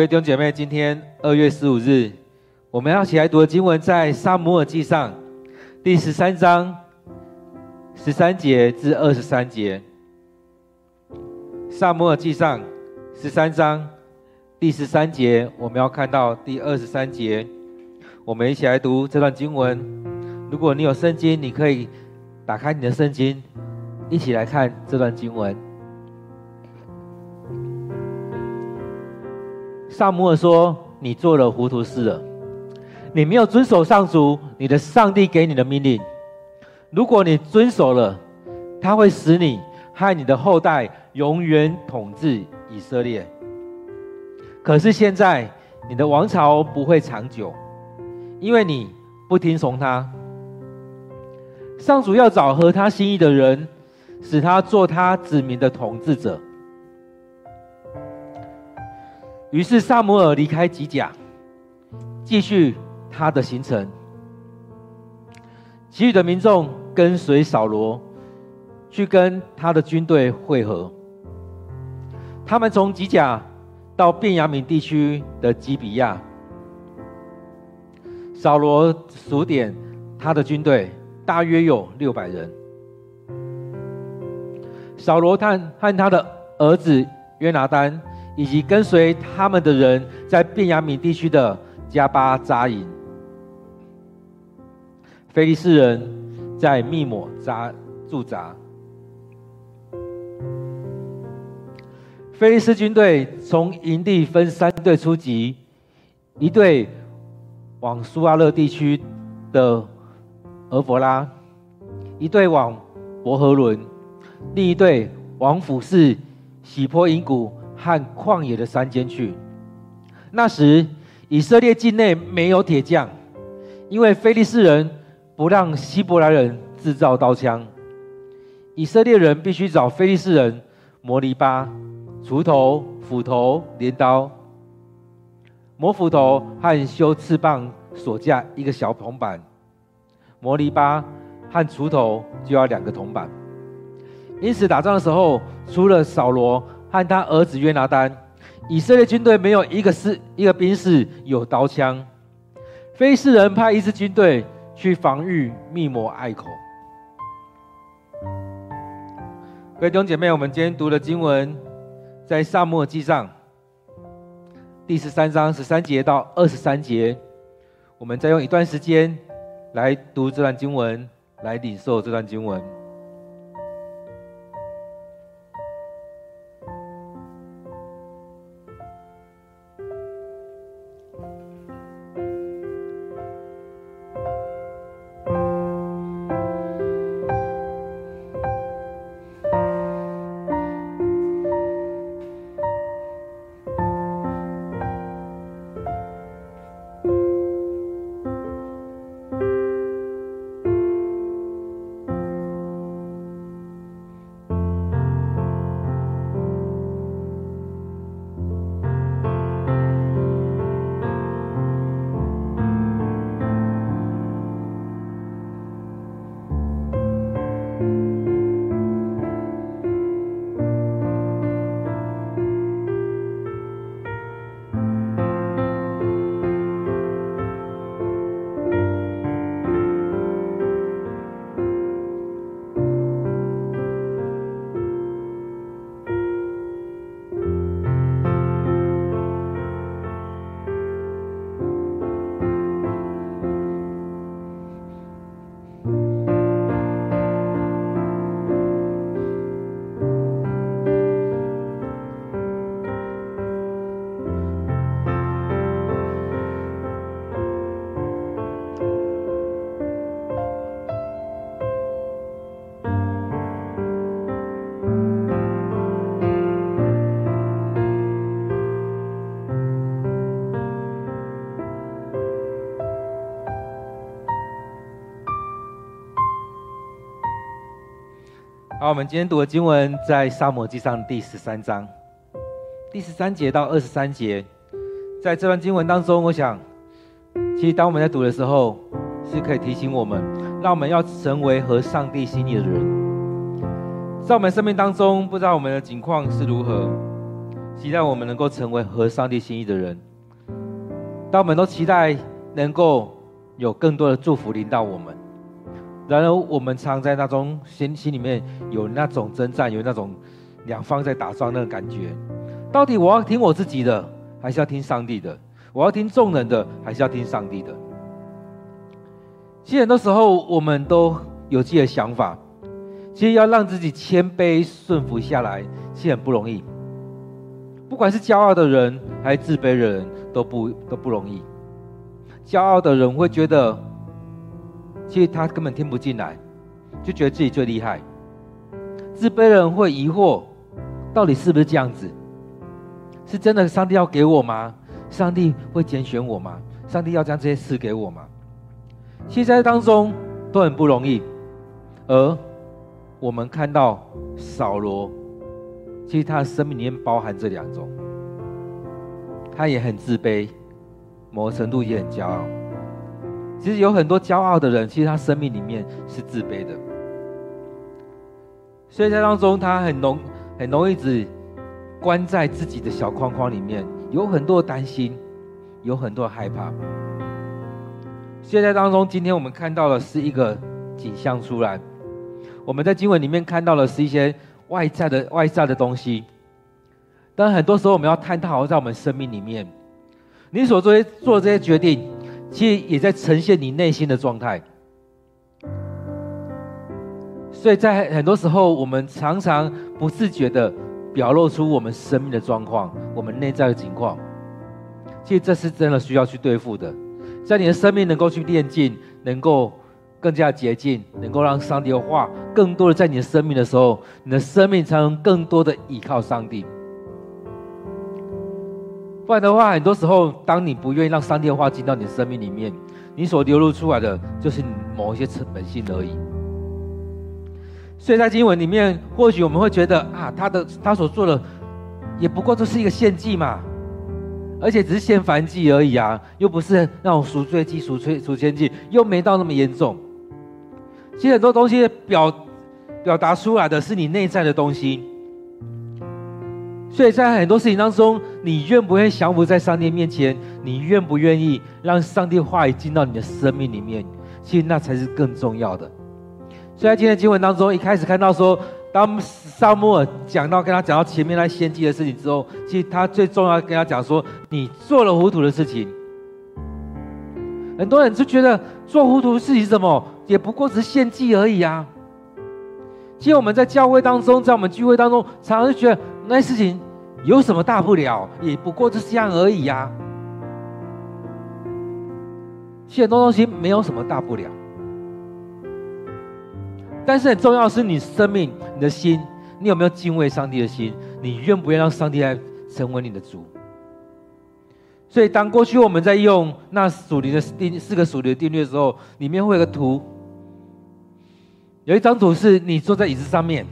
各位弟兄姐妹，今天二月十五日，我们要起来读的经文在撒母耳记上第十三章十三节至二十三节。撒母耳记上十三章第十三节，我们要看到第二十三节。我们一起来读这段经文。如果你有圣经，你可以打开你的圣经，一起来看这段经文。撒母耳说：“你做了糊涂事了，你没有遵守上主你的上帝给你的命令。如果你遵守了，他会使你和你的后代永远统治以色列。可是现在你的王朝不会长久，因为你不听从他。上主要找合他心意的人，使他做他子民的统治者。”于是撒母耳离开吉甲，继续他的行程。其余的民众跟随扫罗，去跟他的军队会合。他们从吉甲到便雅悯地区的基比亚。扫罗数点他的军队，大约有六百人。扫罗探和他的儿子约拿单。以及跟随他们的人，在便雅悯地区的加巴扎营。菲利士人在密抹扎驻扎。菲利士军队从营地分三队出击，一队往苏阿勒地区的俄弗拉，一队往伯和伦，另一队往俯视喜坡营谷。和旷野的山间去。那时，以色列境内没有铁匠，因为非利士人不让希伯来人制造刀枪。以色列人必须找非利士人磨篱笆、锄头、斧头、镰刀。磨斧头和修刺棒所架一个小铜板，磨篱笆和锄头就要两个铜板。因此，打仗的时候，除了扫罗。和他儿子约拿单，以色列军队没有一个士一个兵士有刀枪。非士人派一支军队去防御密抹隘口。各位弟兄姐妹，我们今天读的经文在撒母记上第十三章十三节到二十三节。我们再用一段时间来读这段经文，来领受这段经文。好，我们今天读的经文在撒母耳记上第十三章第十三节到二十三节。在这段经文当中，我想，其实当我们在读的时候，是可以提醒我们，让我们要成为合上帝心意的人。在我们生命当中，不知道我们的境况是如何，期待我们能够成为合上帝心意的人。当我们都期待能够有更多的祝福临到我们，然而我们常在那种心心里面有那种征战，有那种两方在打仗那个感觉。到底我要听我自己的，还是要听上帝的？我要听众人的，还是要听上帝的？其实很多时候我们都有自己的想法，其实要让自己谦卑顺服下来，其实很不容易。不管是骄傲的人还是自卑的人，都不都不容易。骄傲的人会觉得，其实他根本听不进来，就觉得自己最厉害。自卑的人会疑惑，到底是不是这样子？是真的上帝要给我吗？上帝会拣选我吗？上帝要将这些赐给我吗？其实在当中都很不容易。而我们看到扫罗。其实他的生命里面包含这两种，他也很自卑，某个程度也很骄傲。其实有很多骄傲的人，其实他生命里面是自卑的，所以在当中他很容很容易只关在自己的小框框里面，有很多担心，有很多害怕。现在当中，今天我们看到的是一个景象出来，我们在经文里面看到的是一些。外在的外在的东西，但很多时候我们要探讨在我们生命里面，你所做做这些决定，其实也在呈现你内心的状态。所以在很多时候，我们常常不自觉的表露出我们生命的状况，我们内在的情况。其实这是真的需要去对付的，在你的生命能够去炼净，能够。更加洁净，能够让上帝的话更多的在你的生命的时候，你的生命才能更多的依靠上帝。不然的话，很多时候，当你不愿意让上帝的话进到你的生命里面，你所流露出来的就是某一些成本性而已。所以在经文里面，或许我们会觉得啊，他的他所做的也不过就是一个献祭嘛。而且只是献燔祭而已啊，又不是那种赎罪祭、赎罪赎愆祭，又没到那么严重。其实很多东西表表达出来的是你内在的东西，所以在很多事情当中，你愿不愿意降服在上帝面前？你愿不愿意让上帝话语进到你的生命里面？其实那才是更重要的。所以在今天经文当中，一开始看到说，当撒母耳讲到跟他讲到前面那献祭的事情之后，其实他最重要跟他讲说，你做了糊涂的事情。很多人就觉得做糊涂事情是什么？也不过是献祭而已啊！其实我们在教会当中，在我们聚会当中，常常就觉得那些事情有什么大不了？也不过就是这样而已呀。很多东西没有什么大不了，但是很重要是你生命、你的心，你有没有敬畏上帝的心？你愿不愿意让上帝来成为你的主？所以，当过去我们在用那属灵的定四个属灵的定律的时候，里面会有个图。有一张图是你坐在椅子上面，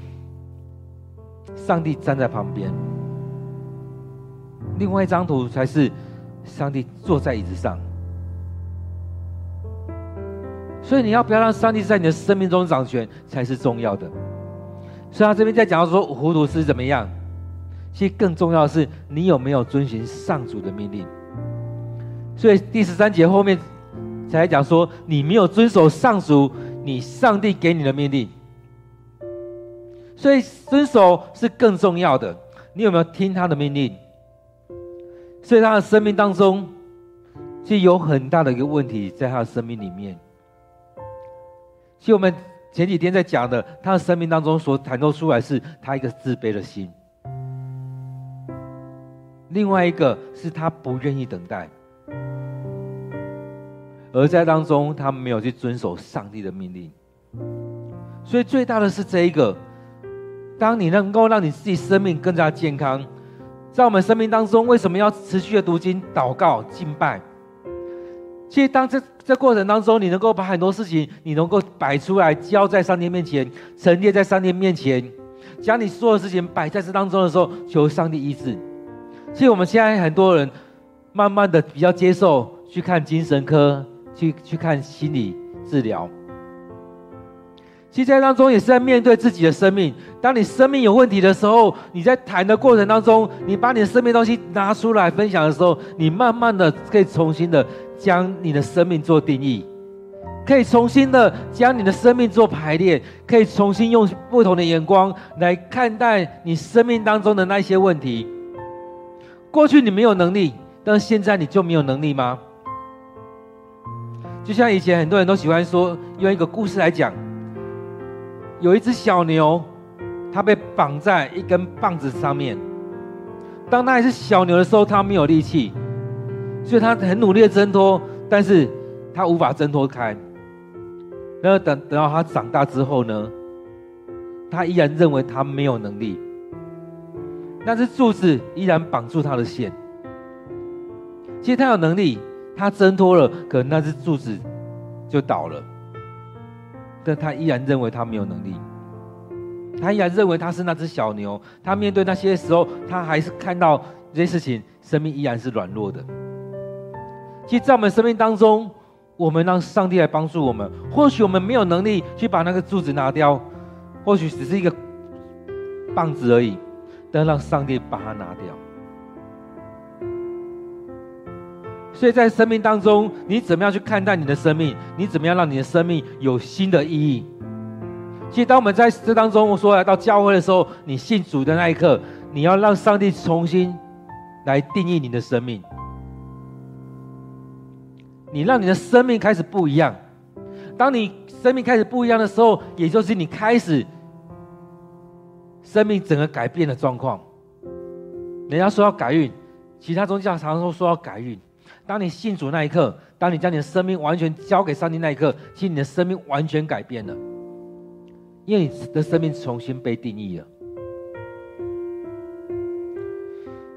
上帝站在旁边；另外一张图才是上帝坐在椅子上。所以你要不要让上帝在你的生命中掌权，才是重要的。所以他这边在讲到说糊涂是怎么样，其实更重要的是你有没有遵循上主的命令。所以第十三节后面才讲说，你没有遵守上主。你上帝给你的命令，所以遵守是更重要的。你有没有听他的命令？所以他的生命当中，其实有很大的一个问题在他的生命里面。其实我们前几天在讲的，他的生命当中所袒露出来是他一个自卑的心，另外一个是他不愿意等待。而在当中，他没有去遵守上帝的命令，所以最大的是这一个。当你能够让你自己生命更加健康，在我们生命当中，为什么要持续的读经、祷告、敬拜？其实，当这这过程当中，你能够把很多事情，你能够摆出来，交在上帝面前，陈列在上帝面前，将你所有事情摆在这当中的时候，求上帝医治。其实，我们现在很多人慢慢的比较接受去看精神科。去去看心理治疗，其其实在当中也是在面对自己的生命。当你生命有问题的时候，你在谈的过程当中，你把你的生命东西拿出来分享的时候，你慢慢的可以重新的将你的生命做定义，可以重新的将你的生命做排列，可以重新用不同的眼光来看待你生命当中的那些问题。过去你没有能力，但是现在你就没有能力吗？就像以前很多人都喜欢说，用一个故事来讲，有一只小牛。它被绑在一根棒子上面。当他还是小牛的时候，它没有力气，所以它很努力的挣脱，但是它无法挣脱开。然后等等到它长大之后呢，它依然认为它没有能力。那只柱子依然绑住它的线。其实它有能力，它挣脱了，可能那只柱子就倒了。但他依然认为他没有能力。他依然认为他是那只小牛，他面对那些时候，他还是看到这些事情，生命依然是软弱的。其实，在我们生命当中，我们让上帝来帮助我们。或许我们没有能力去把那个柱子拿掉，或许只是一个棒子而已，但让上帝把它拿掉。所以在生命当中，你怎么样去看待你的生命？你怎么样让你的生命有新的意义？其实，当我们在这当中，我说来到教会的时候，你信主的那一刻，你要让上帝重新来定义你的生命。你让你的生命开始不一样。当你生命开始不一样的时候，也就是你开始生命整个改变的状况。人家说要改运，其他宗教常常说说要改运。当你信主那一刻，当你将你的生命完全交给上帝那一刻，其实你的生命完全改变了。因为你的生命重新被定义了，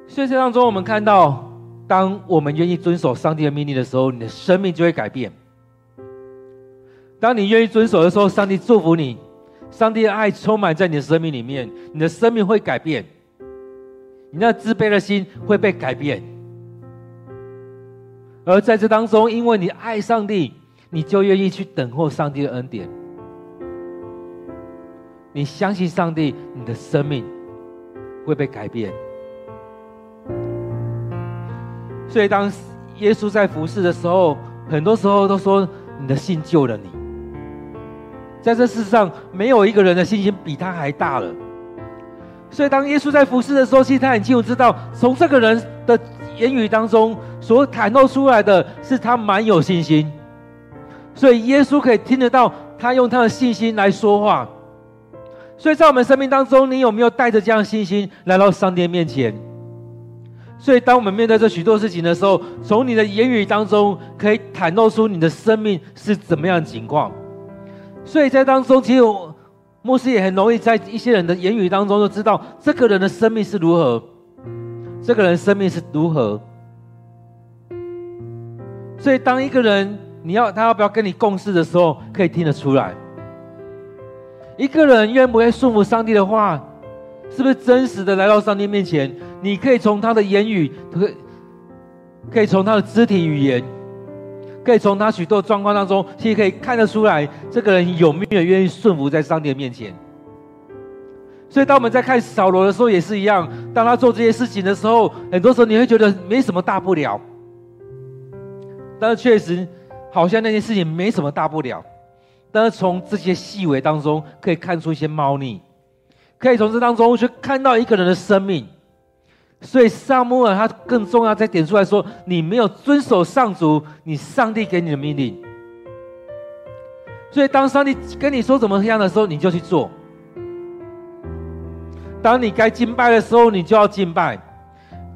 所以这当中我们看到，当我们愿意遵守上帝的命令的时候，你的生命就会改变。当你愿意遵守的时候，上帝祝福你，上帝的爱充满在你的生命里面，你的生命会改变，你那自卑的心会被改变。而在这当中，因为你爱上帝，你就愿意去等候上帝的恩典。你相信上帝，你的生命会被改变。所以，当耶稣在服侍的时候，很多时候都说：“你的信救了你。”在这世上，没有一个人的信心比他还大了。所以，当耶稣在服侍的时候，其实他很清楚知道，从这个人的言语当中所袒露出来的是他蛮有信心。所以，耶稣可以听得到他用他的信心来说话。所以在我们生命当中，你有没有带着这样信心来到上帝面前？所以，当我们面对这许多事情的时候，从你的言语当中可以袒露出你的生命是怎么样的情况。所以在当中，其实牧师也很容易在一些人的言语当中就知道这个人的生命是如何，这个人生命是如何。所以，当一个人你要他要不要跟你共事的时候，可以听得出来。一个人愿不愿意顺服上帝的话，是不是真实的来到上帝面前？你可以从他的言语，可可以从他的肢体语言，可以从他许多状况当中，其实可以看得出来，这个人有没有愿意顺服在上帝的面前。所以，当我们在看扫罗的时候，也是一样。当他做这些事情的时候，很多时候你会觉得没什么大不了，但是确实，好像那件事情没什么大不了。但是从这些细微当中，可以看出一些猫腻，可以从这当中去看到一个人的生命。所以撒母耳他更重要，再点出来说：你没有遵守上主，你上帝给你的命令。所以当上帝跟你说怎么样的时候，你就去做。当你该敬拜的时候，你就要敬拜。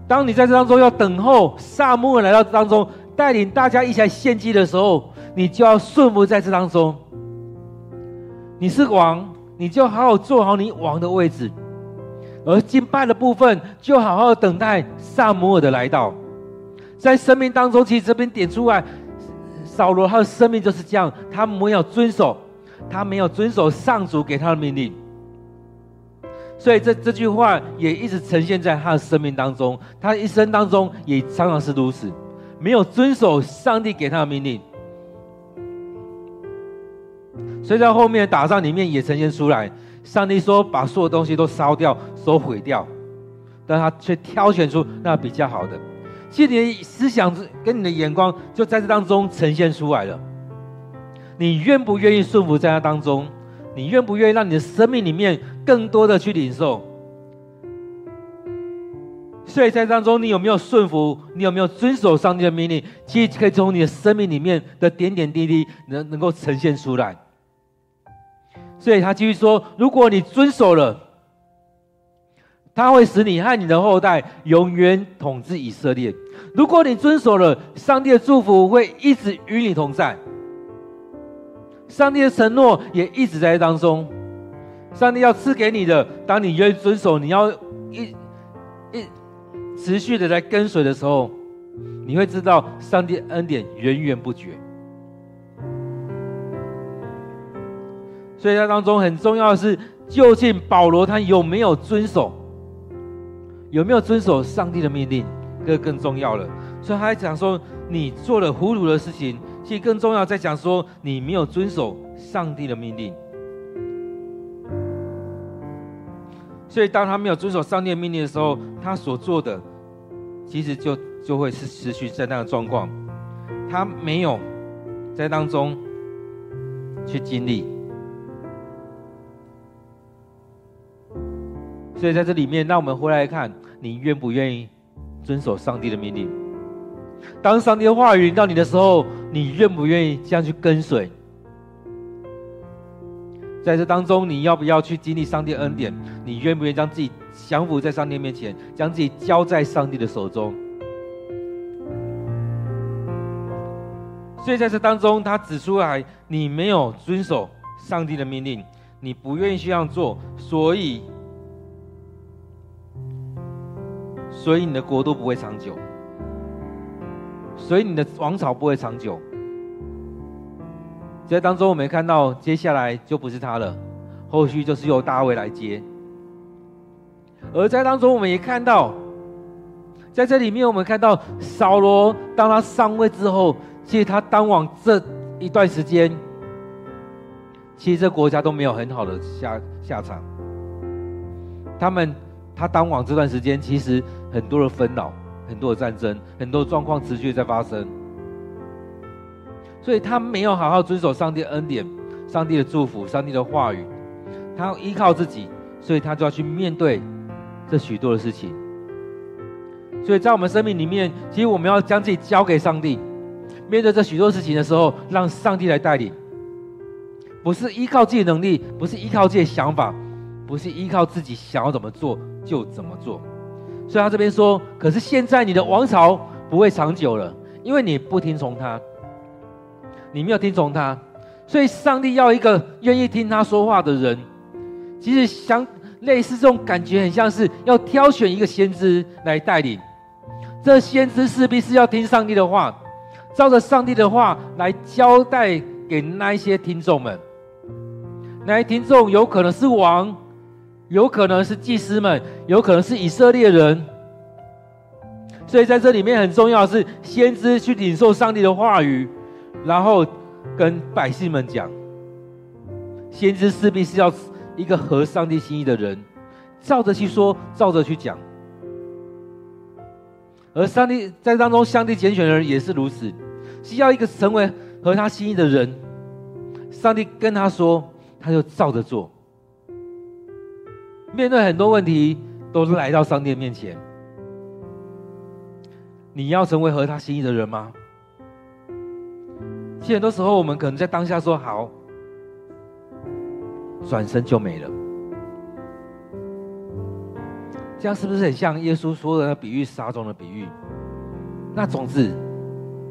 当你在这当中要等候撒母耳来到当中，带领大家一起来献祭的时候，你就要顺服在这当中。你是王，你就好好坐好你王的位置，而敬拜的部分就好好等待撒母耳的来到。在生命当中，其实这边点出来，扫罗他的生命就是这样，他没有遵守，他没有遵守上主给他的命令，所以这这句话也一直呈现在他的生命当中，他一生当中也常常是如此，没有遵守上帝给他的命令。所以在后面打仗里面也呈现出来，上帝说把所有东西都烧掉、都毁掉，但他却挑选出那比较好的。其实你的思想跟你的眼光就在这当中呈现出来了。你愿不愿意顺服在他当中？你愿不愿意让你的生命里面更多的去领受？所以在当中，你有没有顺服？你有没有遵守上帝的命令？其实可以从你的生命里面的点点滴滴能能够呈现出来。所以他继续说：如果你遵守了，他会使你和你的后代永远统治以色列。如果你遵守了，上帝的祝福会一直与你同在。上帝的承诺也一直在当中，上帝要赐给你的，当你愿意遵守，你要一一持续的在跟随的时候，你会知道上帝恩典源源不绝。所以在当中很重要的是，究竟保罗他有没有遵守，有没有遵守上帝的命令，这个更重要了。所以他还讲说，你做了糊涂的事情。其实更重要，在讲说你没有遵守上帝的命令，所以当他没有遵守上帝的命令的时候，他所做的其实就就会是持续在那个状况，他没有在当中去经历，所以在这里面，让我们回来看，你愿不愿意遵守上帝的命令？当上帝的话语临到你的时候，你愿不愿意这样去跟随？在这当中，你要不要去经历上帝恩典？你愿不愿意将自己降服在上帝面前，将自己交在上帝的手中？所以在这当中，他指出来，你没有遵守上帝的命令，你不愿意去这样做，所以，所以你的国度不会长久。所以你的王朝不会长久。在当中，我们看到接下来就不是他了，后续就是由大卫来接。而在当中，我们也看到，在这里面，我们看到扫罗当他上位之后，其实他当王这一段时间，其实这国家都没有很好的下下场。他们他当王这段时间，其实很多的纷扰。很多的战争，很多状况持续在发生，所以他没有好好遵守上帝的恩典、上帝的祝福、上帝的话语，他要依靠自己，所以他就要去面对这许多的事情。所以在我们生命里面，其实我们要将自己交给上帝，面对这许多事情的时候，让上帝来带领，不是依靠自己的能力，不是依靠自己的想法，不是依靠自己想要怎么做就怎么做。所以他这边说，可是现在你的王朝不会长久了，因为你不听从他，你没有听从他，所以上帝要一个愿意听他说话的人。其实像类似这种感觉，很像是要挑选一个先知来带领。这先知势必是要听上帝的话，照着上帝的话来交代给那一些听众们。那些听众有可能是王。有可能是祭司们，有可能是以色列人，所以在这里面很重要的是先知去领受上帝的话语，然后跟百姓们讲。先知势必是要一个合上帝心意的人，照着去说，照着去讲。而上帝在当中，上帝拣选的人也是如此，需要一个成为合他心意的人。上帝跟他说，他就照着做。面对很多问题，都是来到上帝面前。你要成为合他心意的人吗？其实很多时候，我们可能在当下说好，转身就没了。这样是不是很像耶稣说的那比喻，撒种的比喻？那种子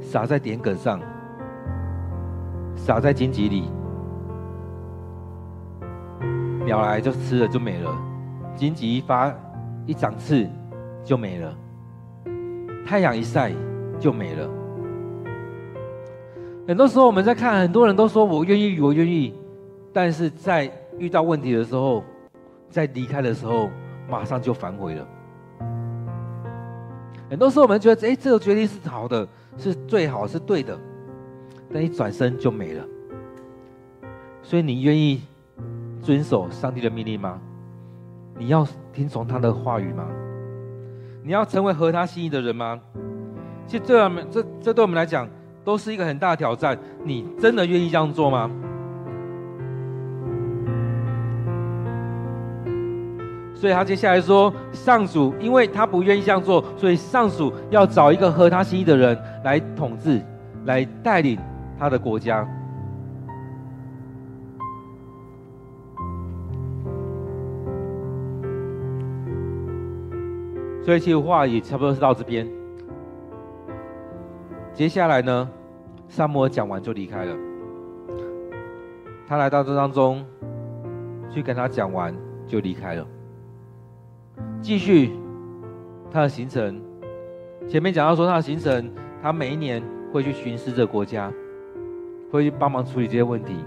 撒在田埂上，撒在荆棘里，鸟来就吃了，就没了。荆棘一发一长刺就没了，太阳一晒就没了。很多时候我们在看，很多人都说我愿意，我愿意，但是在遇到问题的时候，在离开的时候，马上就反悔了。很多时候我们觉得，哎，这个决定是好的，是最好，是对的，但一转身就没了。所以你愿意遵守上帝的命令吗？你要听从他的话语吗？你要成为合他心意的人吗？其实这我们这这对我们来讲都是一个很大的挑战。你真的愿意这样做吗？所以他接下来说，上主因为他不愿意这样做，所以上主要找一个合他心意的人来统治，来带领他的国家。所以这句话也差不多是到这边。接下来呢，撒母耳讲完就离开了。他来到这当中，去跟他讲完就离开了。继续他的行程，前面讲到说他的行程，他每一年会去巡视这个国家，会去帮忙处理这些问题，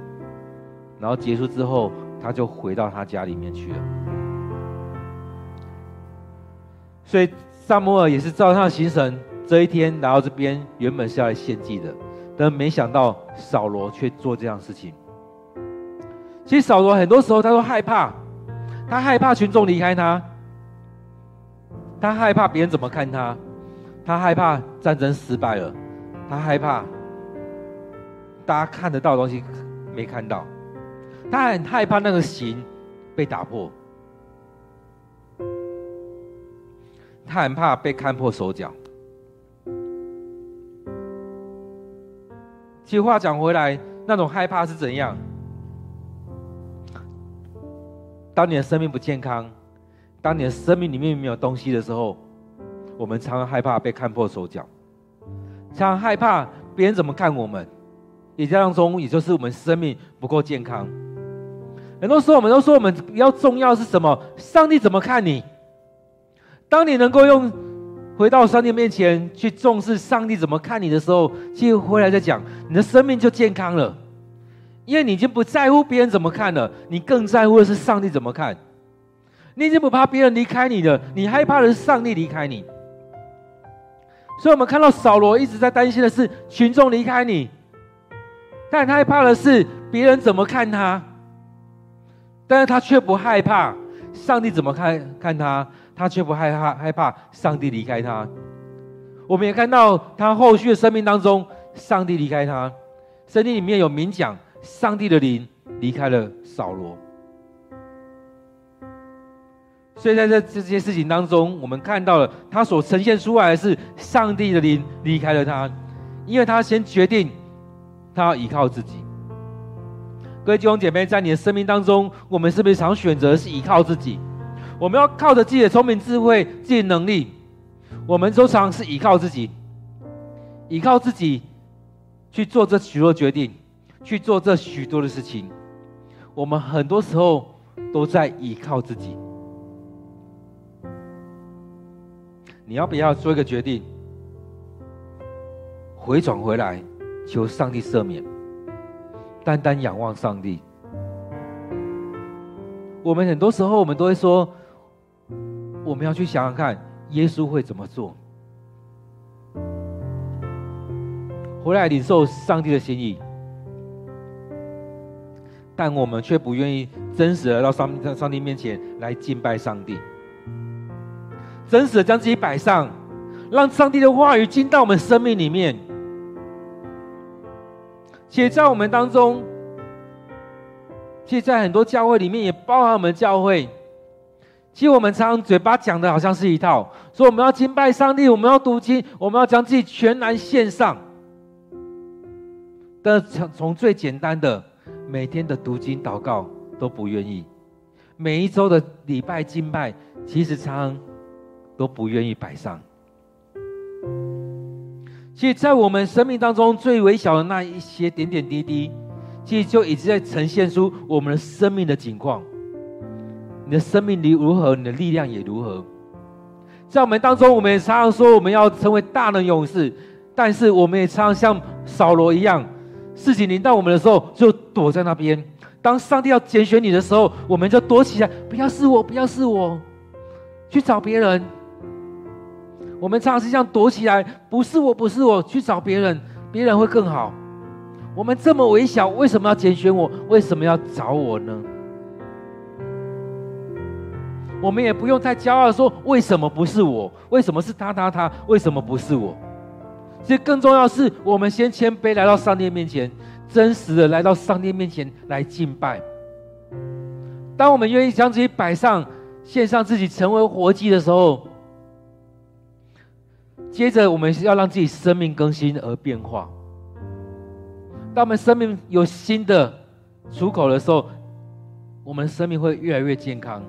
然后结束之后，他就回到他家里面去了。所以撒母耳也是照他的行程，这一天来到这边，原本是要来献祭的，但没想到扫罗却做这样的事情。其实扫罗很多时候他都害怕，他害怕群众离开他。他害怕别人怎么看他，他害怕战争失败了，他害怕大家看得到的东西没看到，他很害怕那个形被打破，他很怕被看破手脚。其实话讲回来，那种害怕是怎样？当你的生命不健康。当你的生命里面没有东西的时候，我们常常害怕被看破手脚，常常害怕别人怎么看我们，也这当中，也就是我们生命不够健康。很多时候，我们都说我们比较重要是什么？上帝怎么看你？当你能够用回到上帝面前去重视上帝怎么看你的时候，其实回来再讲，你的生命就健康了，因为你已经不在乎别人怎么看了，你更在乎的是上帝怎么看。你已经不怕别人离开你了，你害怕的是上帝离开你。所以，我们看到扫罗一直在担心的是群众离开你，但害怕的是别人怎么看他，但是他却不害怕上帝怎么看看他，他却不害怕害怕上帝离开他。我们也看到他后续的生命当中，上帝离开他，圣经里面有明讲，上帝的灵离开了扫罗。所以在这这些事情当中，我们看到了他所呈现出来的是上帝的灵离开了他，因为他先决定他要依靠自己。各位弟兄姐妹，在你的生命当中，我们是不是常选择是依靠自己？我们要靠着自己的聪明智慧、自己的能力，我们通常是依靠自己，依靠自己去做这许多决定，去做这许多的事情。我们很多时候都在依靠自己。你要不要做一个决定，回转回来，求上帝赦免，单单仰望上帝？我们很多时候，我们都会说，我们要去想想看，耶稣会怎么做？回来领受上帝的心意，但我们却不愿意真实的到上帝上帝面前来敬拜上帝。真实的将自己摆上，让上帝的话语进到我们生命里面。且在我们当中，其实在很多教会里面，也包含我们教会。其实我们常常嘴巴讲的好像是一套，说我们要敬拜上帝，我们要读经，我们要将自己全然献上。但从从最简单的每天的读经祷告都不愿意，每一周的礼拜敬拜，其实常常。都不愿意摆上。其实，在我们生命当中最微小的那一些点点滴滴，其实就已经在呈现出我们的生命的景况。你的生命力如何，你的力量也如何。在我们当中，我们也常常说我们要成为大能勇士，但是我们也常常像扫罗一样，事情临到我们的时候就躲在那边。当上帝要拣选你的时候，我们就躲起来，不要是我，不要是我，去找别人。我们常常是这样躲起来，不是我，不是我，去找别人，别人会更好。我们这么微小，为什么要拣选我？为什么要找我呢？我们也不用太骄傲，说为什么不是我？为什么是他他他？为什么不是我？其实更重要是，我们先谦卑来到上帝面前，真实的来到上帝面前来敬拜。当我们愿意将自己摆上、献上自己，成为活祭的时候，接着我们要让自己生命更新而变化。当我们生命有新的出口的时候，我们生命会越来越健康。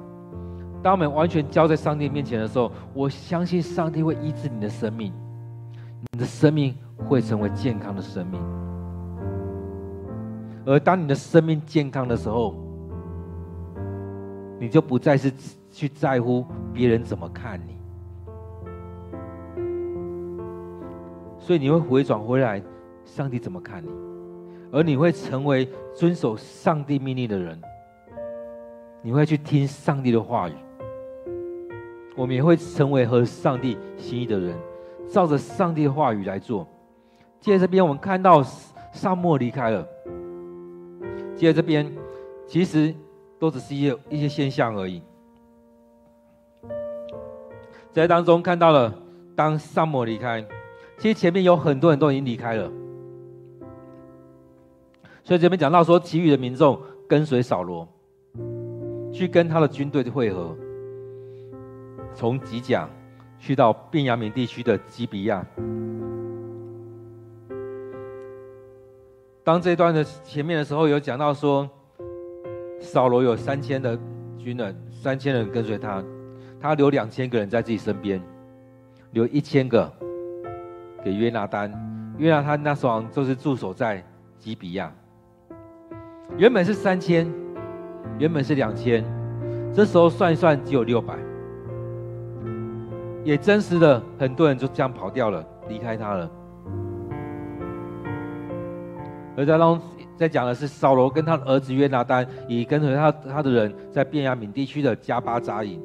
当我们完全交在上帝面前的时候，我相信上帝会医治你的生命，你的生命会成为健康的生命。而当你的生命健康的时候，你就不再是去在乎别人怎么看你，所以你会回转回来，上帝怎么看你，而你会成为遵守上帝命令的人，你会去听上帝的话语。我们也会成为合上帝心意的人，照着上帝的话语来做。接着这边，我们看到撒母耳离开了。接着这边，其实都只是一些一些现象而已。在当中看到了，当撒母耳离开，其实前面有很多人都已经离开了。所以这边讲到说，其余的民众跟随扫罗，去跟他的军队汇合。从吉甲去到便雅悯地区的基比亚。当这段的前面的时候，有讲到说，扫罗有三千的军人，三千人跟随他，他留两千个人在自己身边，留一千个给约拿单。约拿他那时候就是驻守在基比亚。原本是三千，原本是两千，这时候算一算只有六百。也真实的，很多人就这样跑掉了，离开他了。而在当在讲的是扫罗跟他的儿子约拿单，以跟随他他的人在便雅悯地区的加巴扎营，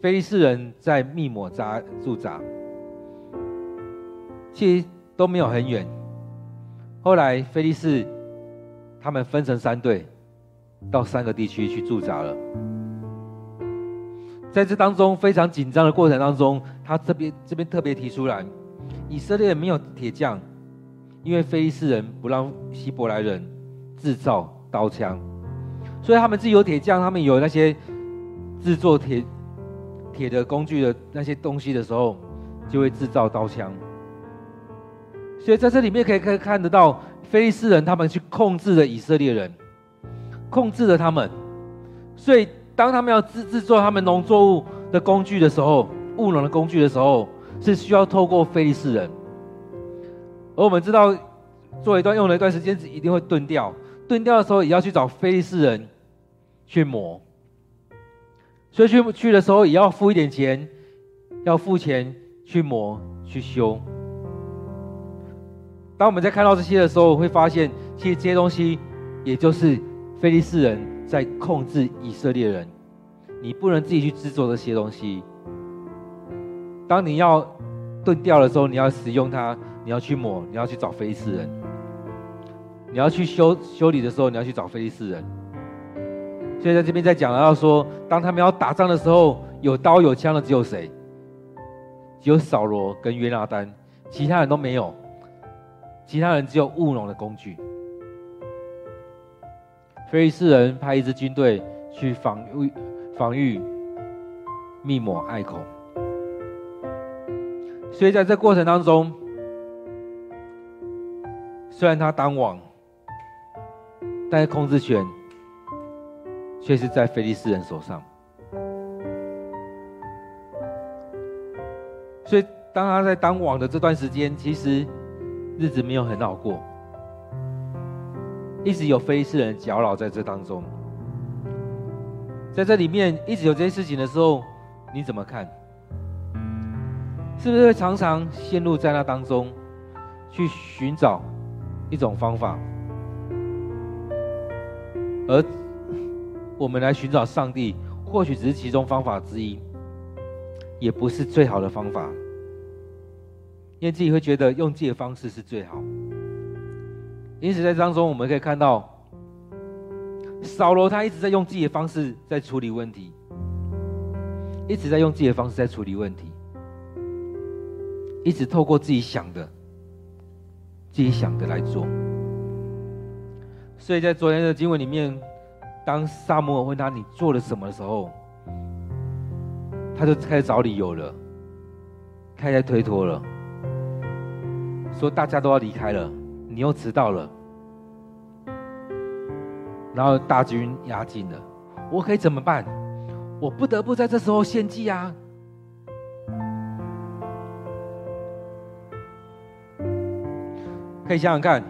非利士人在密抹扎驻扎，其实都没有很远。后来非利士他们分成三队，到三个地区去驻扎了。在这当中非常紧张的过程当中，他这边这边特别提出来，以色列没有铁匠，因为非利士人不让希伯来人制造刀枪，所以他们自己有铁匠，他们有那些制作铁铁的工具的那些东西的时候，就会制造刀枪。所以在这里面可以可以看得到，非利士人他们去控制了以色列人，控制了他们，所以。当他们要制制作他们农作物的工具的时候，务农的工具的时候，是需要透过菲利士人。而我们知道，做一段用了一段时间，一定会钝掉。钝掉的时候，也要去找菲利士人去磨。所以去去的时候，也要付一点钱，要付钱去磨去修。当我们在看到这些的时候，会发现，其实这些东西，也就是菲利士人。在控制以色列人，你不能自己去制作这些东西。当你要钝掉的时候，你要使用它，你要去抹，你要去找非利士人。你要去修修理的时候，你要去找非利士人。所以在这边在讲了，说，当他们要打仗的时候，有刀有枪的只有谁？只有扫罗跟约拿单，其他人都没有。其他人只有务农的工具。菲利士人派一支军队去防御防御密抹隘口，所以在这过程当中，虽然他当王，但是控制权却是在菲利士人手上。所以当他在当王的这段时间，其实日子没有很好过。一直有非利士人搅扰在这当中，在这里面一直有这些事情的时候，你怎么看？是不是常常陷入在那当中，去寻找一种方法？而我们来寻找上帝，或许只是其中方法之一，也不是最好的方法，因为自己会觉得用自己的方式是最好。因此在当中我们可以看到，扫罗他一直在用自己的方式在处理问题，一直在用自己的方式在处理问题，一直透过自己想的、自己想的来做。所以在昨天的经文里面，当撒母耳问他你做了什么的时候，他就开始找理由了，开始推脱了，说大家都要离开了。你又迟到了，然后大军压境了，我可以怎么办？我不得不在这时候献祭啊！可以想想看，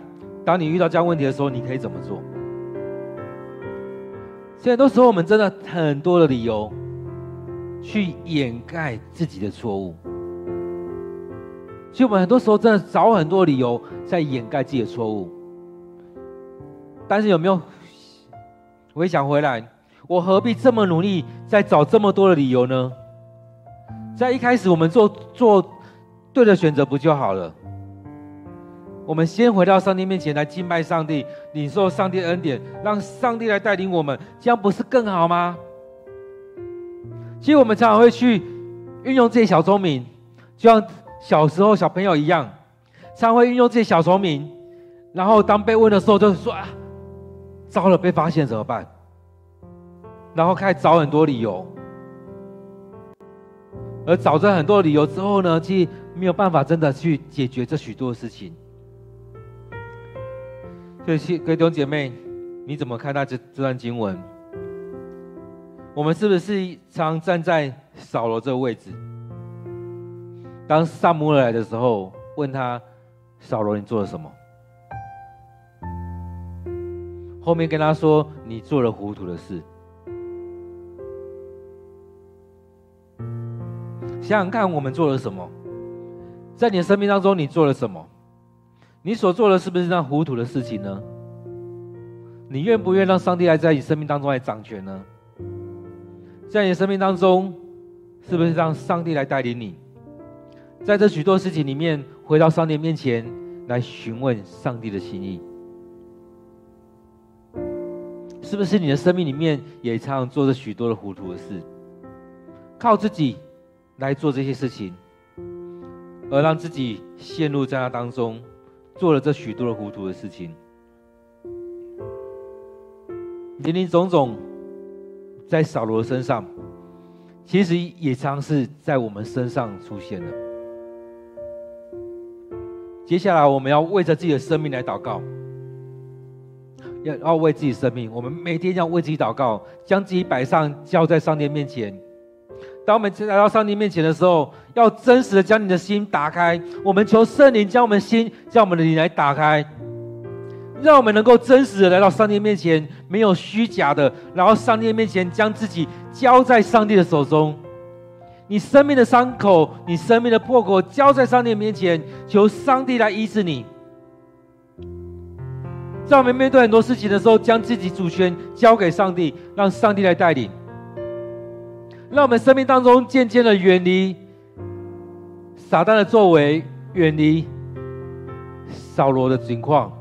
当你遇到这样问题的时候，你可以怎么做？现在很多时候，我们真的很多的理由去掩盖自己的错误。其实我们很多时候真的找很多理由在掩盖自己的错误，但是有没有回想回来，我何必这么努力在找这么多的理由呢？在一开始我们做做对的选择不就好了？我们先回到上帝面前来敬拜上帝，领受上帝恩典，让上帝来带领我们，这样不是更好吗？其实我们常常会去运用这些小聪明，就像。小时候小朋友一样，常会运用这些小聪明，然后当被问的时候，就说啊，糟了，被发现怎么办？然后开始找很多理由，而找着很多理由之后呢，其实没有办法真的去解决这许多事情。所以，各位弟兄姐妹，你怎么看待这这段经文？我们是不是常站在扫罗这个位置？当撒母耳来的时候，问他：“扫罗，你做了什么？”后面跟他说：“你做了糊涂的事。”想想看，我们做了什么？在你的生命当中，你做了什么？你所做的是不是那糊涂的事情呢？你愿不愿让上帝来在你生命当中来掌权呢？在你的生命当中，是不是让上帝来带领你？在这许多事情里面，回到上帝面前来询问上帝的心意，是不是你的生命里面也常常做着许多的糊涂的事，靠自己来做这些事情，而让自己陷入在那当中，做了这许多的糊涂的事情，林林总总，在扫罗身上，其实也常是在我们身上出现的。接下来，我们要为着自己的生命来祷告，要要为自己生命。我们每天要为自己祷告，将自己摆上，交在上帝面前。当我们来到上帝面前的时候，要真实的将你的心打开。我们求圣灵将我们心，将我们的灵来打开，让我们能够真实的来到上帝面前，没有虚假的，然后上帝面前将自己交在上帝的手中。你生命的伤口，你生命的破口，交在上帝面前，求上帝来医治你。在我们面对很多事情的时候，将自己主权交给上帝，让上帝来带领。让我们生命当中渐渐的远离撒旦的作为，远离扫罗的情况。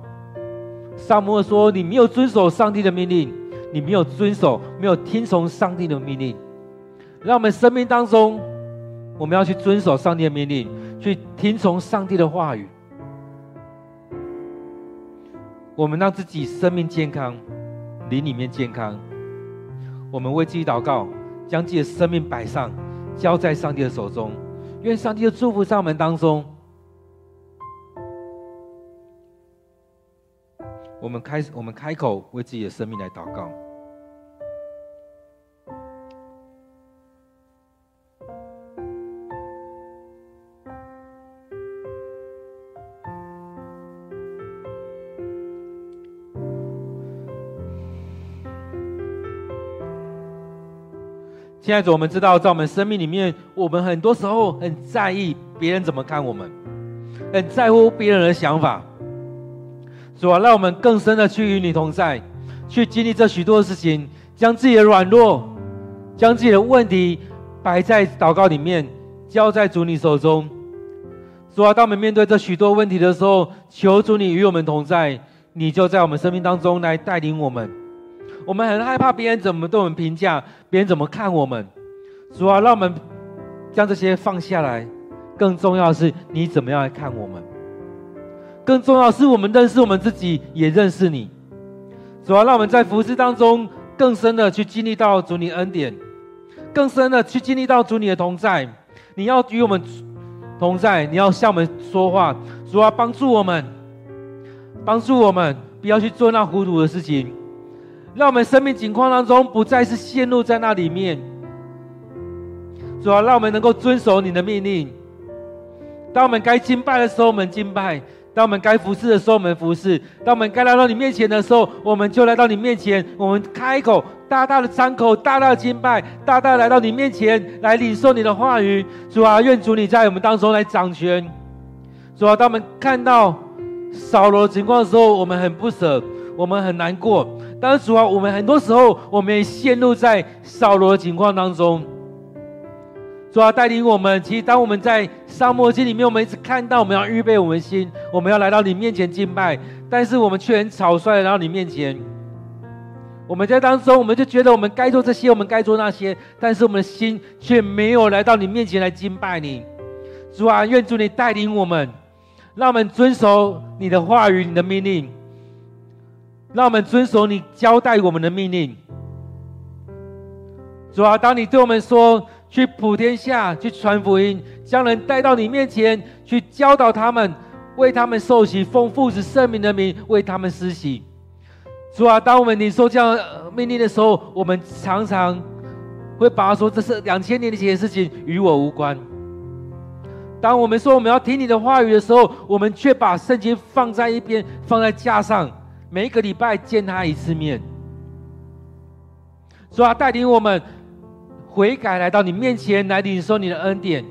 撒母耳说：“你没有遵守上帝的命令，你没有遵守，没有听从上帝的命令。”让我们生命当中，我们要去遵守上帝的命令，去听从上帝的话语。我们让自己生命健康，灵里面健康。我们为自己祷告，将自己的生命摆上，交在上帝的手中。愿上帝的祝福在我们当中。我们开，我们开口为自己的生命来祷告。现在，我们知道，在我们生命里面，我们很多时候很在意别人怎么看我们，很在乎别人的想法。主啊，让我们更深的去与你同在，去经历这许多的事情，将自己的软弱，将自己的问题摆在祷告里面，交在主你手中。主啊，当我们面对这许多问题的时候，求主你与我们同在，你就在我们生命当中来带领我们。我们很害怕别人怎么对我们评价，别人怎么看我们。主啊，让我们将这些放下来。更重要的是，你怎么样来看我们？更重要的是，我们认识我们自己，也认识你。主啊，让我们在服事当中更深的去经历到主你恩典，更深的去经历到主你的同在。你要与我们同在，你要向我们说话。主啊，帮助我们，帮助我们，不要去做那糊涂的事情。让我们生命境况当中不再是陷入在那里面。主啊，让我们能够遵守你的命令。当我们该敬拜的时候，我们敬拜；当我们该服侍的时候，我们服侍；当我们该来到你面前的时候，我们就来到你面前。我们开口，大大的张口，大大的敬拜，大大来到你面前来领受你的话语。主啊，愿主你在我们当中来掌权。主啊，当我们看到扫罗的情况的时候，我们很不舍，我们很难过。但是主啊，我们很多时候我们也陷入在扫罗的情况当中。主啊，带领我们。其实，当我们在撒母耳记里面，我们一直看到我们要预备我们心，我们要来到你面前敬拜，但是我们却很草率来到你面前。我们在当中，我们就觉得我们该做这些，我们该做那些，但是我们的心却没有来到你面前来敬拜你。主啊，愿主你带领我们，让我们遵守你的话语、你的命令，让我们遵守你交代我们的命令。主啊，当你对我们说，去普天下，去传福音，将人带到你面前，去教导他们，为他们受洗，奉父子圣名的名为他们施洗。主啊，当我们领受这样命令的时候，我们常常会把他说这是两千年前的事情，与我无关。当我们说我们要听你的话语的时候，我们却把圣经放在一边，放在架上，每一个礼拜见他一次面。主啊，带领我们。悔改来到你面前来领受你的恩典，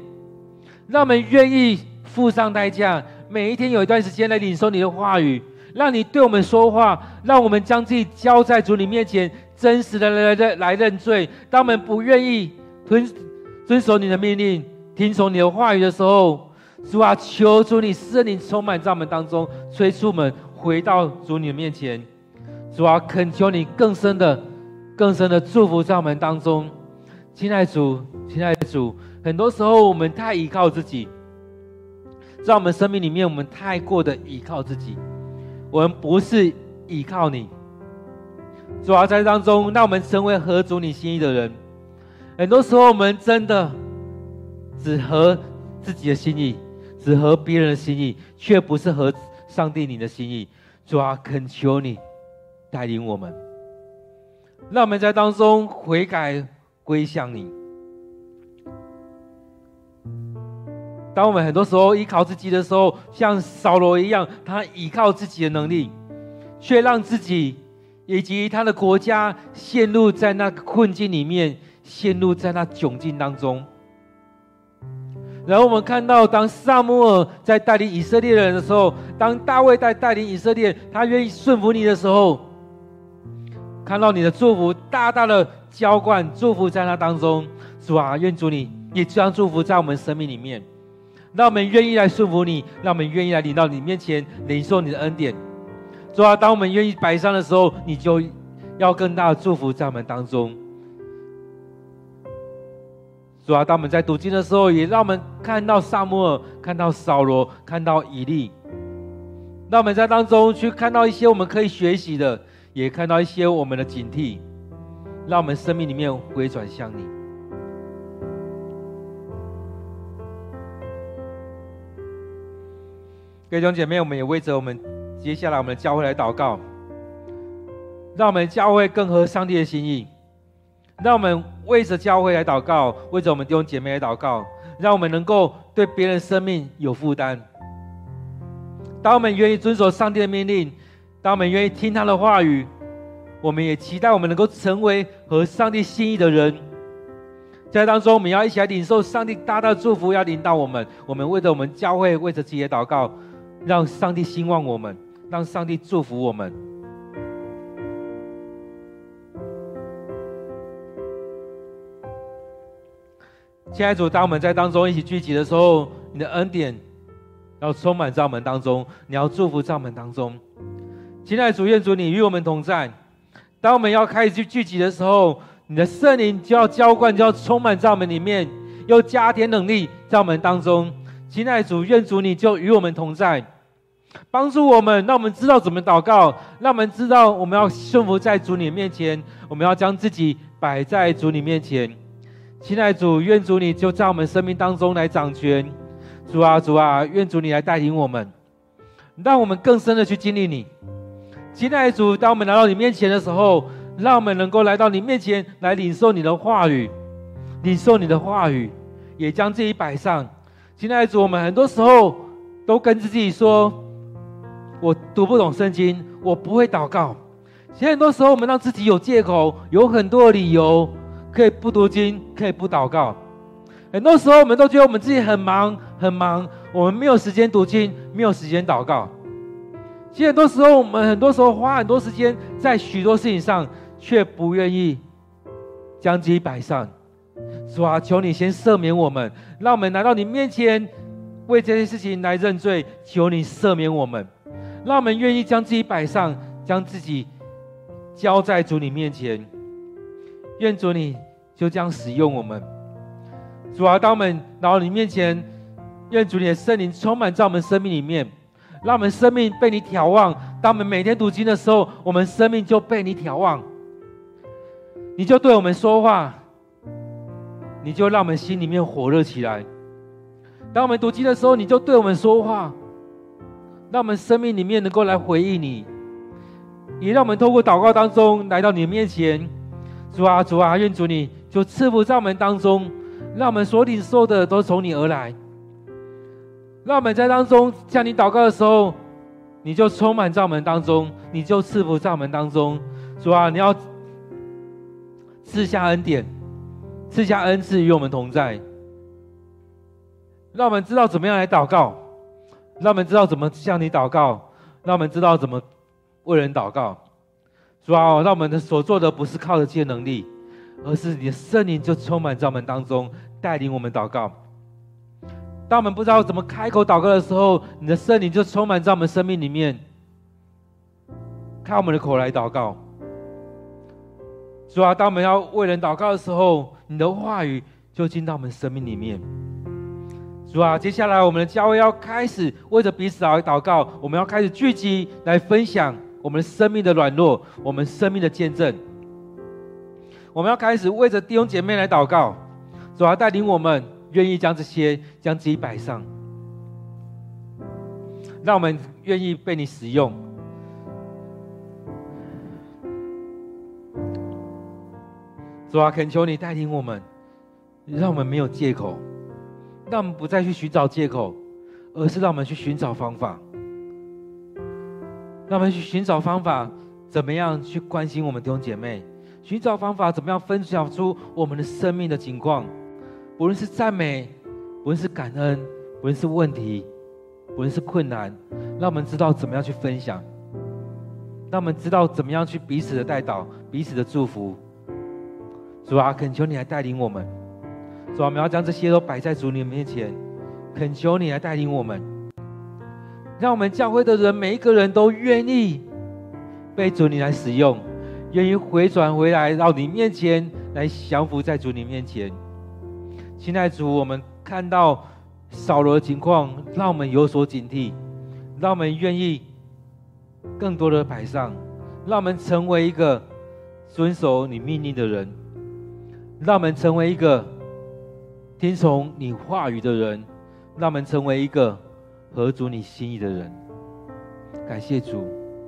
让我们愿意付上代价，每一天有一段时间来领受你的话语，让你对我们说话，让我们将自己交在主你面前，真实的来来来认罪。当我们不愿意遵遵守你的命令，听从你的话语的时候，主啊，求主你圣灵充满在我们当中，催促我们回到主你的面前。主啊，恳求你更深的、更深的祝福在我们当中。亲爱的主，亲爱的主，很多时候我们太依靠自己，在我们生命里面，我们太过的依靠自己，我们不是依靠你。主要在当中，让我们成为合主你心意的人。很多时候，我们真的只合自己的心意，只合别人的心意，却不是合上帝你的心意。主啊，恳求你带领我们，让我们在当中悔改。归向你。当我们很多时候依靠自己的时候，像扫罗一样，他依靠自己的能力，却让自己以及他的国家陷入在那个困境里面，陷入在那窘境当中。然后我们看到，当撒母耳在带领以色列人的时候，当大卫在带领以色列，他愿意顺服你的时候，看到你的祝福，大大的。浇灌祝福在那当中，主啊，愿主你也将祝福在我们生命里面，让我们愿意来顺服你，让我们愿意来领到你面前领受你的恩典。主啊，当我们愿意摆上的时候，你就要更大的祝福在我们当中。主啊，当我们在读经的时候，也让我们看到撒母耳，看到扫罗，看到以利，让我们在当中去看到一些我们可以学习的，也看到一些我们的警惕。让我们生命里面回转向你，各位弟兄姐妹，我们也为着我们接下来我们的教会来祷告，让我们教会更合上帝的心意。让我们为着教会来祷告，为着我们弟兄姐妹来祷告，让我们能够对别人生命有负担。当我们愿意遵守上帝的命令，当我们愿意听他的话语。我们也期待我们能够成为合上帝心意的人，在当中我们要一起来领受上帝大大的祝福，要领导我们。我们为着我们教会，为着自己的祷告，让上帝兴旺我们，让上帝祝福我们。亲爱的主，当我们在当中一起聚集的时候，你的恩典要充满在我们当中，你要祝福在我们当中。亲爱的主，愿主你与我们同在。当我们要开始去聚集的时候，你的圣灵就要浇灌，就要充满在我们里面，又加添能力在我们当中。亲爱的主，愿主你就与我们同在，帮助我们，让我们知道怎么祷告，让我们知道我们要顺服在主你面前，我们要将自己摆在主你面前。亲爱的主，愿主你就在我们生命当中来掌权。主啊，主啊，愿主你来带领我们，让我们更深的去经历你。亲爱的主，当我们来到你面前的时候，让我们能够来到你面前来领受你的话语，领受你的话语，也将自己摆上。亲爱的主，我们很多时候都跟自己说：“我读不懂圣经，我不会祷告。”其实很多时候，我们让自己有借口，有很多理由可以不读经，可以不祷告。很多时候，我们都觉得我们自己很忙。很忙，我们没有时间读经，没有时间祷告。其实很多时候，我们很多时候花很多时间在许多事情上，却不愿意将自己摆上。主啊，求你先赦免我们，让我们来到你面前，为这些事情来认罪。求你赦免我们，让我们愿意将自己摆上，将自己交在主你面前。愿主你就这样使用我们。主啊，当我们来到你面前。愿主你的圣灵充满在我们生命里面，让我们生命被你眺望。当我们每天读经的时候，我们生命就被你眺望。你就对我们说话，你就让我们心里面火热起来。当我们读经的时候，你就对我们说话，让我们生命里面能够来回应你，也让我们透过祷告当中来到你的面前。主啊，主啊，愿主你就赐福在我们当中，让我们所领受的都从你而来。让我们在当中向你祷告的时候，你就充满在我们当中，你就赐福在我们当中。主啊，你要赐下恩典，赐下恩赐与我们同在。让我们知道怎么样来祷告，让我们知道怎么向你祷告，让我们知道怎么为人祷告。主啊，让我们的所做的不是靠着自己的能力，而是你的圣灵就充满在我们当中，带领我们祷告。当我们不知道怎么开口祷告的时候，你的圣灵就充满在我们生命里面，开我们的口来祷告。主啊，当我们要为人祷告的时候，你的话语就进到我们生命里面。主啊，接下来我们的教会要开始为着彼此来祷告，我们要开始聚集来分享我们生命的软弱，我们生命的见证。我们要开始为着弟兄姐妹来祷告，主啊，带领我们。愿意将这些将自己摆上，让我们愿意被你使用。主啊，恳求你带领我们，让我们没有借口，让我们不再去寻找借口，而是让我们去寻找方法，让我们去寻找方法，怎么样去关心我们弟兄姐妹？寻找方法，怎么样分享出我们的生命的情况？无论是赞美，无论是感恩，无论是问题，无论是困难，让我们知道怎么样去分享，让我们知道怎么样去彼此的代祷，彼此的祝福。主啊，恳求你来带领我们。主啊，我们要将这些都摆在主你面前，恳求你来带领我们，让我们教会的人每一个人都愿意被主你来使用，愿意回转回来到你面前来降服在主你面前。亲爱主，我们看到扫罗的情况，让我们有所警惕，让我们愿意更多的摆上，让我们成为一个遵守你命令的人，让我们成为一个听从你话语的人，让我们成为一个合足你心意的人。感谢主，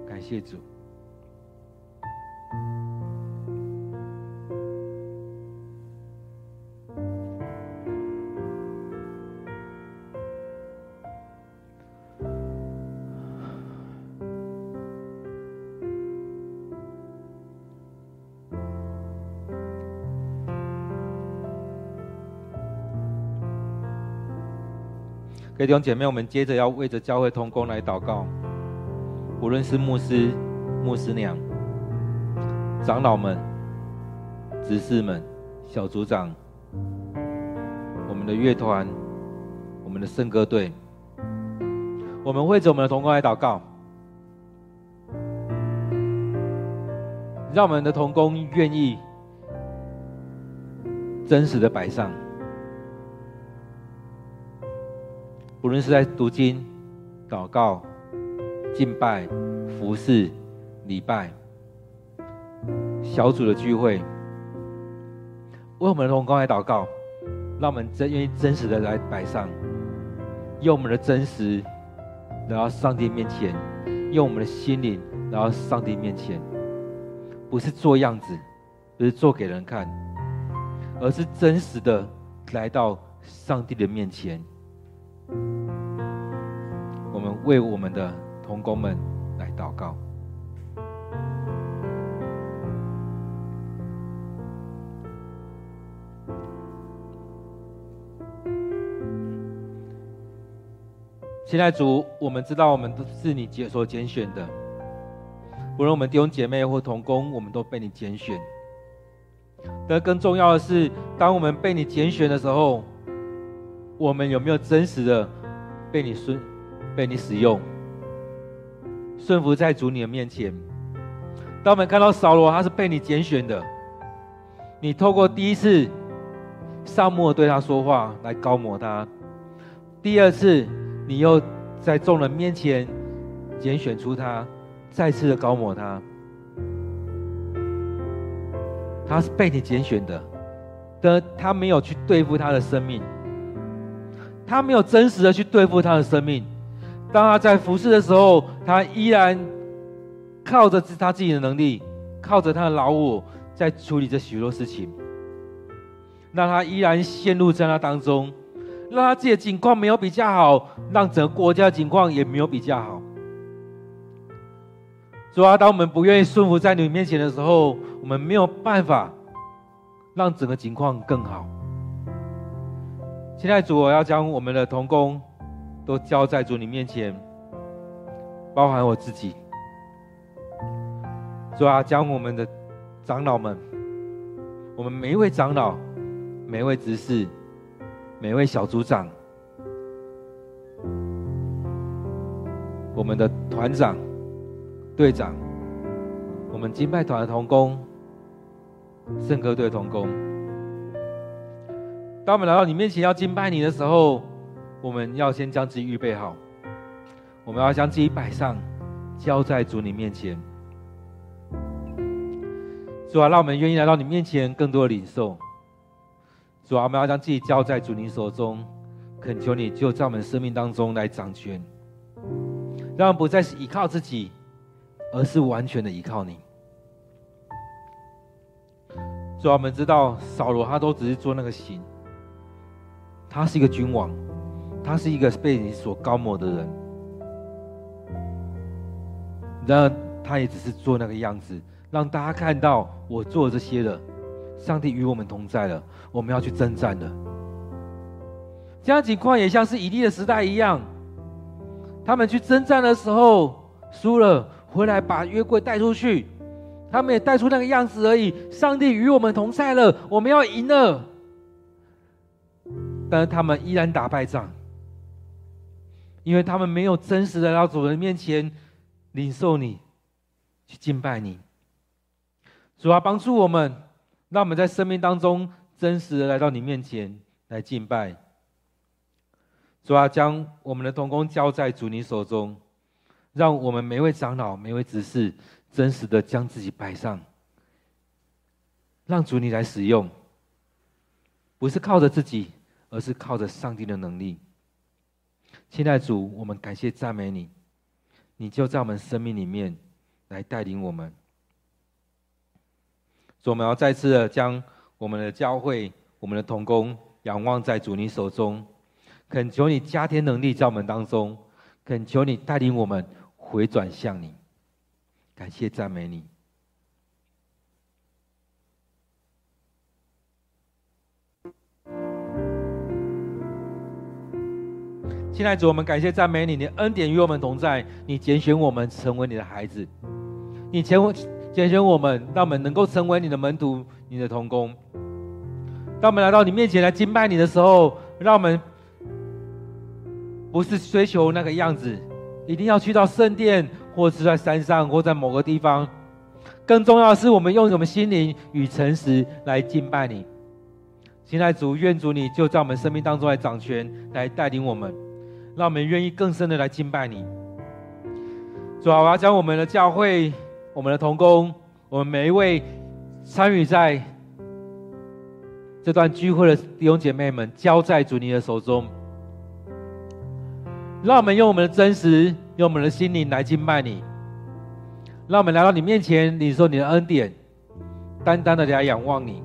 感谢主。弟兄姐妹，我们接着要为着教会同工来祷告。无论是牧师、牧师娘、长老们、执事们、小组长、我们的乐团、我们的圣歌队，我们为着我们的同工来祷告。让我们的童工愿意真实的摆上，无论是在读经、祷告、敬拜、服侍、礼拜、小组的聚会，为我们的同工来祷告，让我们真愿意真实的来摆上，用我们的真实来到上帝面前，用我们的心灵来到上帝面前。不是做样子，不是做给人看，而是真实的来到上帝的面前。我们为我们的同工们来祷告。现在主，我们知道我们都是你所拣选的。无论我们弟兄姐妹或同工，我们都被你拣选。但更重要的是，当我们被你拣选的时候，我们有没有真实的被你顺、被你使用，顺服在主你的面前？当我们看到扫罗他是被你拣选的，你透过第一次撒母对他说话来高抹他，第二次你又在众人面前拣选出他。再次的高抹他，他是被你拣选的，但他没有去对付他的生命，他没有真实的去对付他的生命。当他在服侍的时候，他依然靠着他自己的能力，靠着他的老我，在处理这许多事情，让他依然陷入在那当中，让他自己的境况没有比较好，让整个国家的境况也没有比较好。主啊，当我们不愿意顺服在你面前的时候，我们没有办法让整个情况更好。现在主，我要将我们的同工都交在主你面前，包含我自己。主啊，将我们的长老们，我们每一位长老、每一位执事、每一位小组长，我们的团长。队长，我们金拜团的同工，圣歌队的同工，当我们来到你面前要敬拜你的时候，我们要先将自己预备好，我们要将自己摆上，交在主你面前。主啊，让我们愿意来到你面前，更多的领受。主啊，我们要将自己交在主你手中，恳求你就在我们生命当中来掌权，让不再是依靠自己。而是完全的依靠你。主啊，我们知道扫罗他都只是做那个形，他是一个君王，他是一个被你所高抹的人，然而他也只是做那个样子，让大家看到我做这些了，上帝与我们同在了，我们要去征战了。这样情况也像是以利的时代一样，他们去征战的时候输了。回来把约柜带出去，他们也带出那个样子而已。上帝与我们同在了，我们要赢了。但是他们依然打败仗，因为他们没有真实的到主人面前领受你，去敬拜你。主啊，帮助我们，让我们在生命当中真实的来到你面前来敬拜。主啊，将我们的同工交在主你手中。让我们每位长老、每位执事，真实的将自己摆上，让主你来使用，不是靠着自己，而是靠着上帝的能力。现在主，我们感谢赞美你，你就在我们生命里面来带领我们。所以我们要再次的将我们的教会、我们的同工仰望在主你手中，恳求你加添能力在我们当中，恳求你带领我们。回转向你，感谢赞美你。亲爱主，我们感谢赞美你，你恩典与我们同在，你拣选我们成为你的孩子，你拣选拣选我们，让我们能够成为你的门徒、你的同工。当我们来到你面前来敬拜你的时候，让我们不是追求那个样子。一定要去到圣殿，或是在山上，或在某个地方，更重要的是，我们用我们心灵与诚实来敬拜你。亲爱主，愿主你就在我们生命当中来掌权，来带领我们，让我们愿意更深的来敬拜你。主啊，我要将我们的教会、我们的同工、我们每一位参与在这段聚会的弟兄姐妹们，交在主你的手中。让我们用我们的真实，用我们的心灵来敬拜你。让我们来到你面前，领受你的恩典，单单的来仰望你。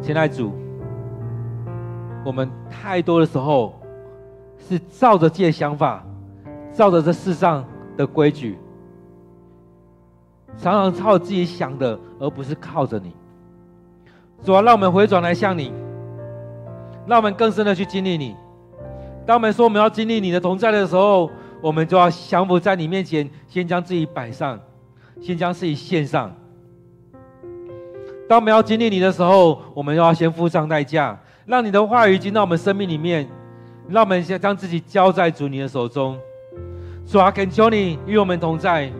亲爱主，我们太多的时候是照着自己的想法，照着这世上的规矩，常常靠自己想的，而不是靠着你。主啊，让我们回转来向你，让我们更深的去经历你。当我们说我们要经历你的同在的时候，我们就要降服在你面前，先将自己摆上，先将自己献上。当我们要经历你的时候，我们要先付上代价，让你的话语进到我们生命里面，让我们先将自己交在主你的手中。主啊，恳求你与我们同在，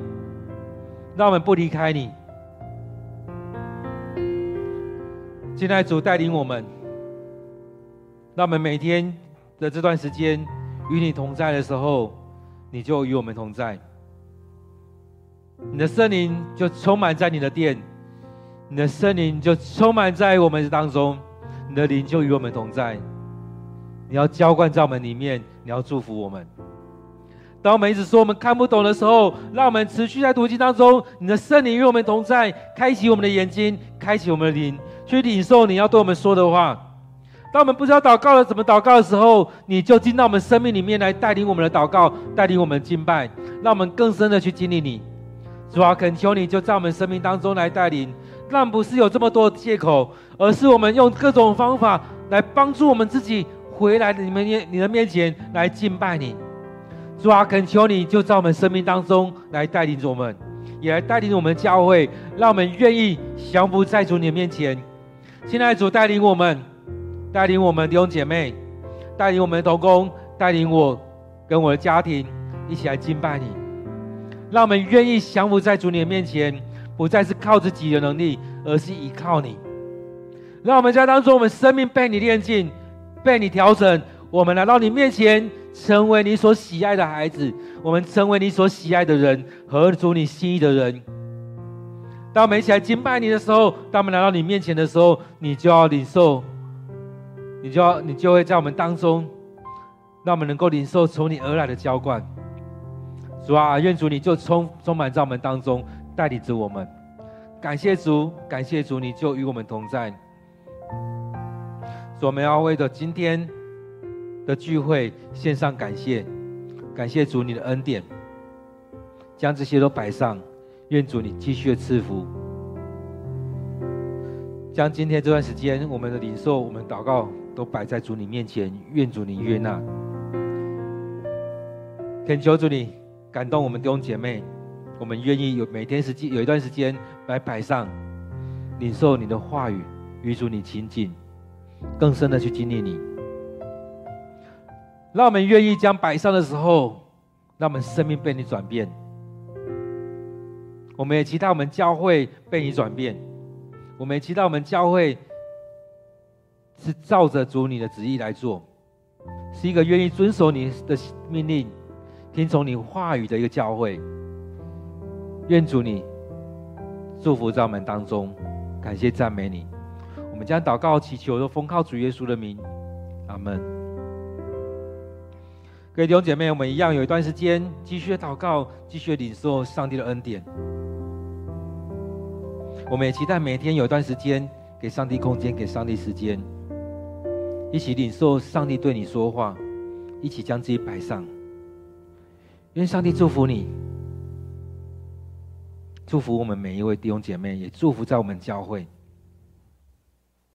让我们不离开你。现在主带领我们，让我们每天。的这段时间与你同在的时候，你就与我们同在。你的圣灵就充满在你的殿，你的圣灵就充满在我们当中，你的灵就与我们同在。你要浇灌在我们里面，你要祝福我们。当我们一直说我们看不懂的时候，让我们持续在读经当中，你的圣灵与我们同在，开启我们的眼睛，开启我们的灵，去领受你要对我们说的话。当我们不知道祷告了怎么祷告的时候，你就进到我们生命里面来带领我们的祷告，带领我们敬拜，让我们更深的去经历你。主啊，恳求你就在我们生命当中来带领，让不是有这么多借口，而是我们用各种方法来帮助我们自己回来的你们面你的面前来敬拜你。主啊，恳求你就在我们生命当中来带领着我们，也来带领我们教会，让我们愿意降服在主你的面前。亲爱的主，带领我们。带领我们弟兄姐妹，带领我们的同工，带领我跟我的家庭一起来敬拜你，让我们愿意降服在主你的面前，不再是靠自己的能力，而是依靠你。让我们在当中，我们生命被你炼净，被你调整，我们来到你面前，成为你所喜爱的孩子，我们成为你所喜爱的人，合主你心意的人。当我们一起来敬拜你的时候，当我们来到你面前的时候，你就要领受。你就要，你就会在我们当中，让我们能够领受从你而来的浇灌。主啊，愿主你就充充满在我们当中，带领着我们。感谢主，感谢主，你就与我们同在。主，我们要为着今天的聚会献上感谢，感谢主你的恩典，将这些都摆上。愿主你继续的赐福，将今天这段时间我们的领受，我们祷告。都摆在主你面前，愿主你悦纳。恳求主你感动我们弟兄姐妹，我们愿意有每天时间有一段时间来摆上，领受你的话语，与主你亲近，更深的去经历你。让我们愿意将摆上的时候，让我们生命被你转变。我们也期待我们教会被你转变，我们也期待我们教会。是照着主你的旨意来做，是一个愿意遵守你的命令、听从你话语的一个教会。愿主你祝福在我们当中，感谢赞美你。我们将祷告祈求，都奉靠主耶稣的名，阿门。各位弟兄姐妹，我们一样有一段时间继续祷告，继续领受上帝的恩典。我们也期待每天有一段时间给上帝空间，给上帝时间。一起领受上帝对你说话，一起将自己摆上。愿上帝祝福你，祝福我们每一位弟兄姐妹，也祝福在我们教会。